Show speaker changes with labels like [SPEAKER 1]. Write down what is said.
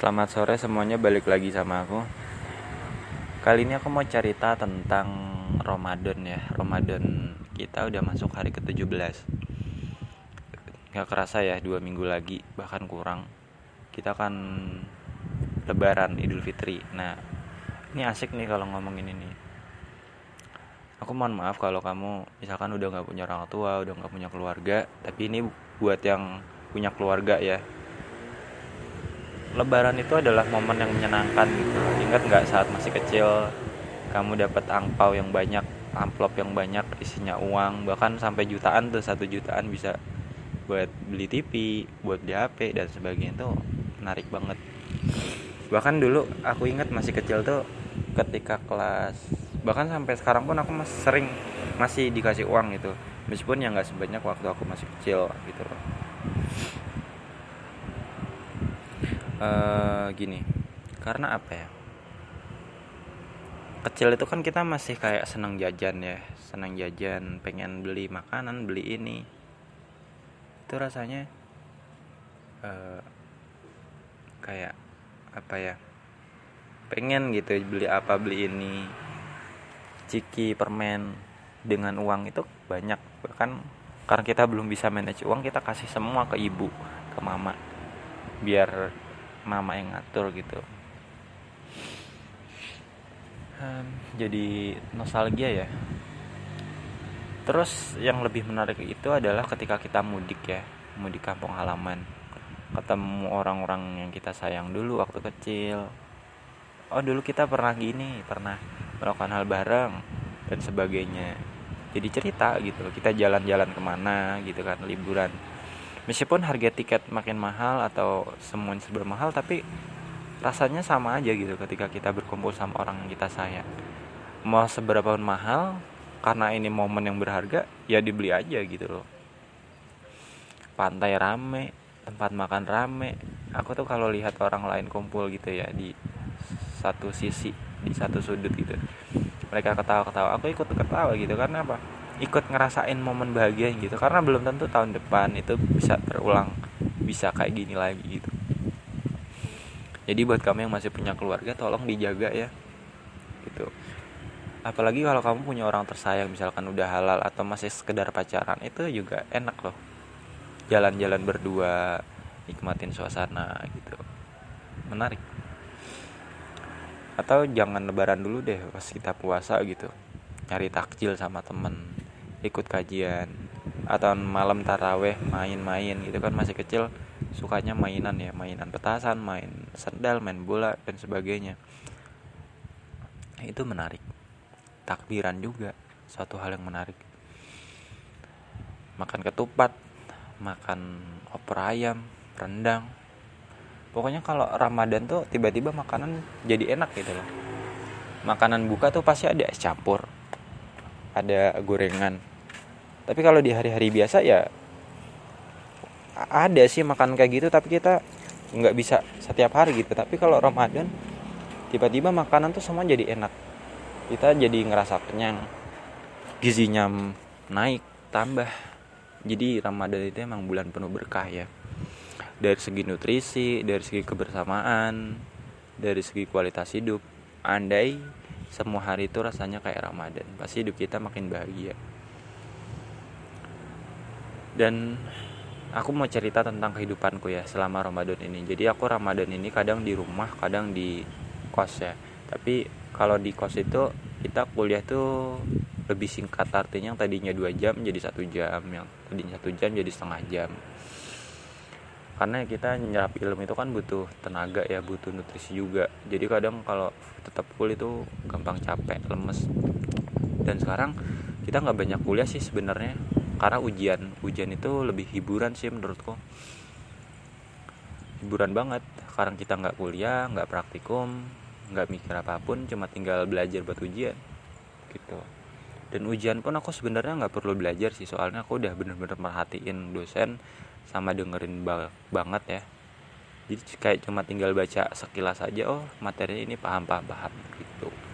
[SPEAKER 1] Selamat sore semuanya balik lagi sama aku. Kali ini aku mau cerita tentang Ramadan ya. Ramadan kita udah masuk hari ke-17 Gak kerasa ya dua minggu lagi bahkan kurang. Kita akan lebaran idul fitri. Nah ini asik nih kalau ngomongin ini. Aku mohon maaf kalau kamu misalkan udah gak punya orang tua, udah gak punya keluarga Tapi ini buat yang punya keluarga ya Lebaran itu adalah momen yang menyenangkan gitu. Ingat nggak saat masih kecil kamu dapat angpau yang banyak, amplop yang banyak isinya uang, bahkan sampai jutaan tuh satu jutaan bisa buat beli TV, buat beli HP dan sebagainya itu menarik banget. Bahkan dulu aku ingat masih kecil tuh ketika kelas bahkan sampai sekarang pun aku masih sering masih dikasih uang gitu meskipun ya nggak sebanyak waktu aku masih kecil gitu loh uh, gini karena apa ya? Kecil itu kan kita masih kayak senang jajan ya senang jajan pengen beli makanan beli ini. Itu rasanya uh, kayak apa ya? Pengen gitu beli apa beli ini. Ciki permen dengan uang itu banyak. Bahkan karena kita belum bisa manage uang kita kasih semua ke ibu ke mama. Biar mama yang ngatur gitu. Um, jadi nostalgia ya? Terus yang lebih menarik itu adalah ketika kita mudik ya mudik kampung halaman. Ketemu orang-orang yang kita sayang dulu waktu kecil. Oh dulu kita pernah gini pernah melakukan hal bareng dan sebagainya. Jadi cerita gitu kita jalan-jalan ke mana gitu kan liburan meskipun harga tiket makin mahal atau semuanya serba mahal tapi rasanya sama aja gitu ketika kita berkumpul sama orang yang kita sayang. Mau seberapa mahal karena ini momen yang berharga ya dibeli aja gitu loh. Pantai rame tempat makan rame. Aku tuh kalau lihat orang lain kumpul gitu ya di satu sisi di satu sudut gitu mereka ketawa-ketawa aku ikut ketawa gitu. Karena apa ikut ngerasain momen bahagia gitu. Karena belum tentu tahun depan itu bisa terulang bisa kayak gini lagi gitu. Jadi buat kamu yang masih punya keluarga tolong dijaga ya gitu. Apalagi kalau kamu punya orang tersayang misalkan udah halal atau masih sekedar pacaran itu juga enak loh. Jalan-jalan berdua nikmatin suasana gitu. Menarik. Atau jangan lebaran dulu deh pas kita puasa gitu. Nyari takjil sama temen ikut kajian. Atau malam taraweh main-main gitu kan masih kecil sukanya mainan ya mainan petasan main sendal main bola dan sebagainya. Itu menarik. Takbiran juga suatu hal yang menarik. Makan ketupat makan opor ayam rendang. Pokoknya kalau ramadan tuh tiba-tiba makanan jadi enak gitu loh. Makanan buka tuh pasti ada es campur ada gorengan tapi kalau di hari-hari biasa ya ada sih makan kayak gitu tapi kita nggak bisa setiap hari gitu. Tapi kalau Ramadan tiba-tiba makanan tuh semua jadi enak. Kita jadi ngerasa kenyang gizinya naik tambah. Jadi Ramadan itu emang bulan penuh berkah ya. Dari segi nutrisi dari segi kebersamaan dari segi kualitas hidup. Andai semua hari itu rasanya kayak Ramadan pasti hidup kita makin bahagia dan aku mau cerita tentang kehidupanku ya selama Ramadan ini. Jadi aku Ramadan ini kadang di rumah kadang di kos ya. Tapi kalau di kos itu kita kuliah tuh lebih singkat. Artinya yang tadinya dua jam jadi satu jam. Yang tadinya satu jam jadi setengah jam. Karena kita nyerap ilmu itu kan butuh tenaga ya butuh nutrisi juga. Jadi kadang kalau tetap kuliah itu gampang capek lemes. Dan sekarang kita nggak banyak kuliah sih sebenarnya karena ujian ujian itu lebih hiburan sih menurutku. Hiburan banget. Sekarang kita nggak kuliah nggak praktikum nggak mikir apa pun cuma tinggal belajar buat ujian gitu. Dan ujian pun aku sebenarnya nggak perlu belajar sih soalnya aku udah bener-bener merhatiin dosen sama dengerin banget ya. Jadi kayak cuma tinggal baca sekilas aja oh materi ini paham paham paham gitu